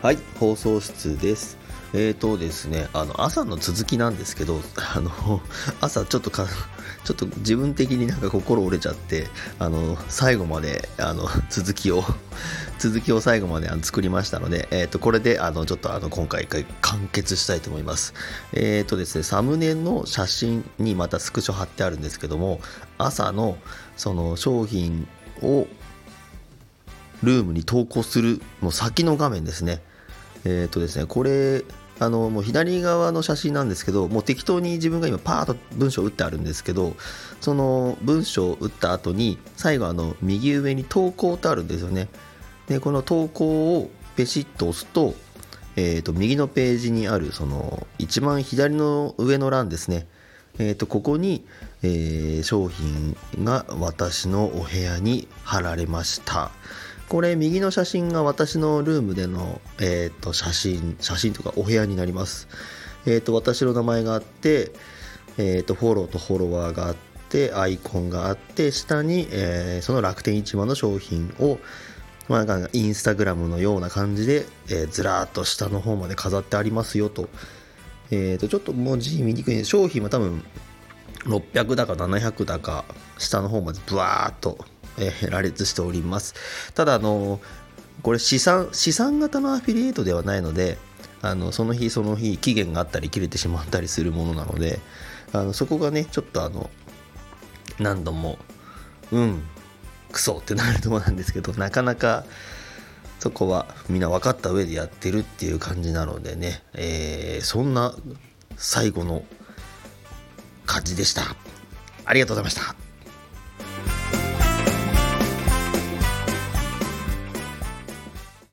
はい、放送室です。えーとですね、あの朝の続きなんですけど、あの朝ちょっとか、ちょっと自分的になんか心折れちゃって、あの最後まであの続きを、続きを最後まであの作りましたので、えー、とこれであのちょっとあの今回完結したいと思います。えーとですね、サムネの写真にまたスクショ貼ってあるんですけども、朝のその商品をルームに投稿するの先の画面ですね。えっ、ー、とですね、これ、あのもう左側の写真なんですけど、もう適当に自分が今、パーッと文章を打ってあるんですけど、その文章を打った後に、最後、あの右上に投稿ってあるんですよね。で、この投稿をペシッと押すと、えー、と右のページにあるその一番左の上の欄ですね、えー、とここに、えー、商品が私のお部屋に貼られましたこれ右の写真が私のルームでの、えー、と写真写真とかお部屋になります、えー、と私の名前があって、えー、とフォローとフォロワーがあってアイコンがあって下に、えー、その楽天市場の商品をまあ、なんかインスタグラムのような感じで、えー、ずらーっと下の方まで飾ってありますよと。えー、とちょっと文字見にくい商品は多分600だか700だか下の方までブワーっとえー、羅列しております。ただ、あのこれ資産、資産型のアフィリエイトではないので、あのその日その日期限があったり切れてしまったりするものなので、あのそこがね、ちょっとあの、何度も、うん、クソってなるとこなんですけど、なかなかそこはみんな分かった上でやってるっていう感じなのでね、えー、そんな最後の感じでした。ありがとうございました。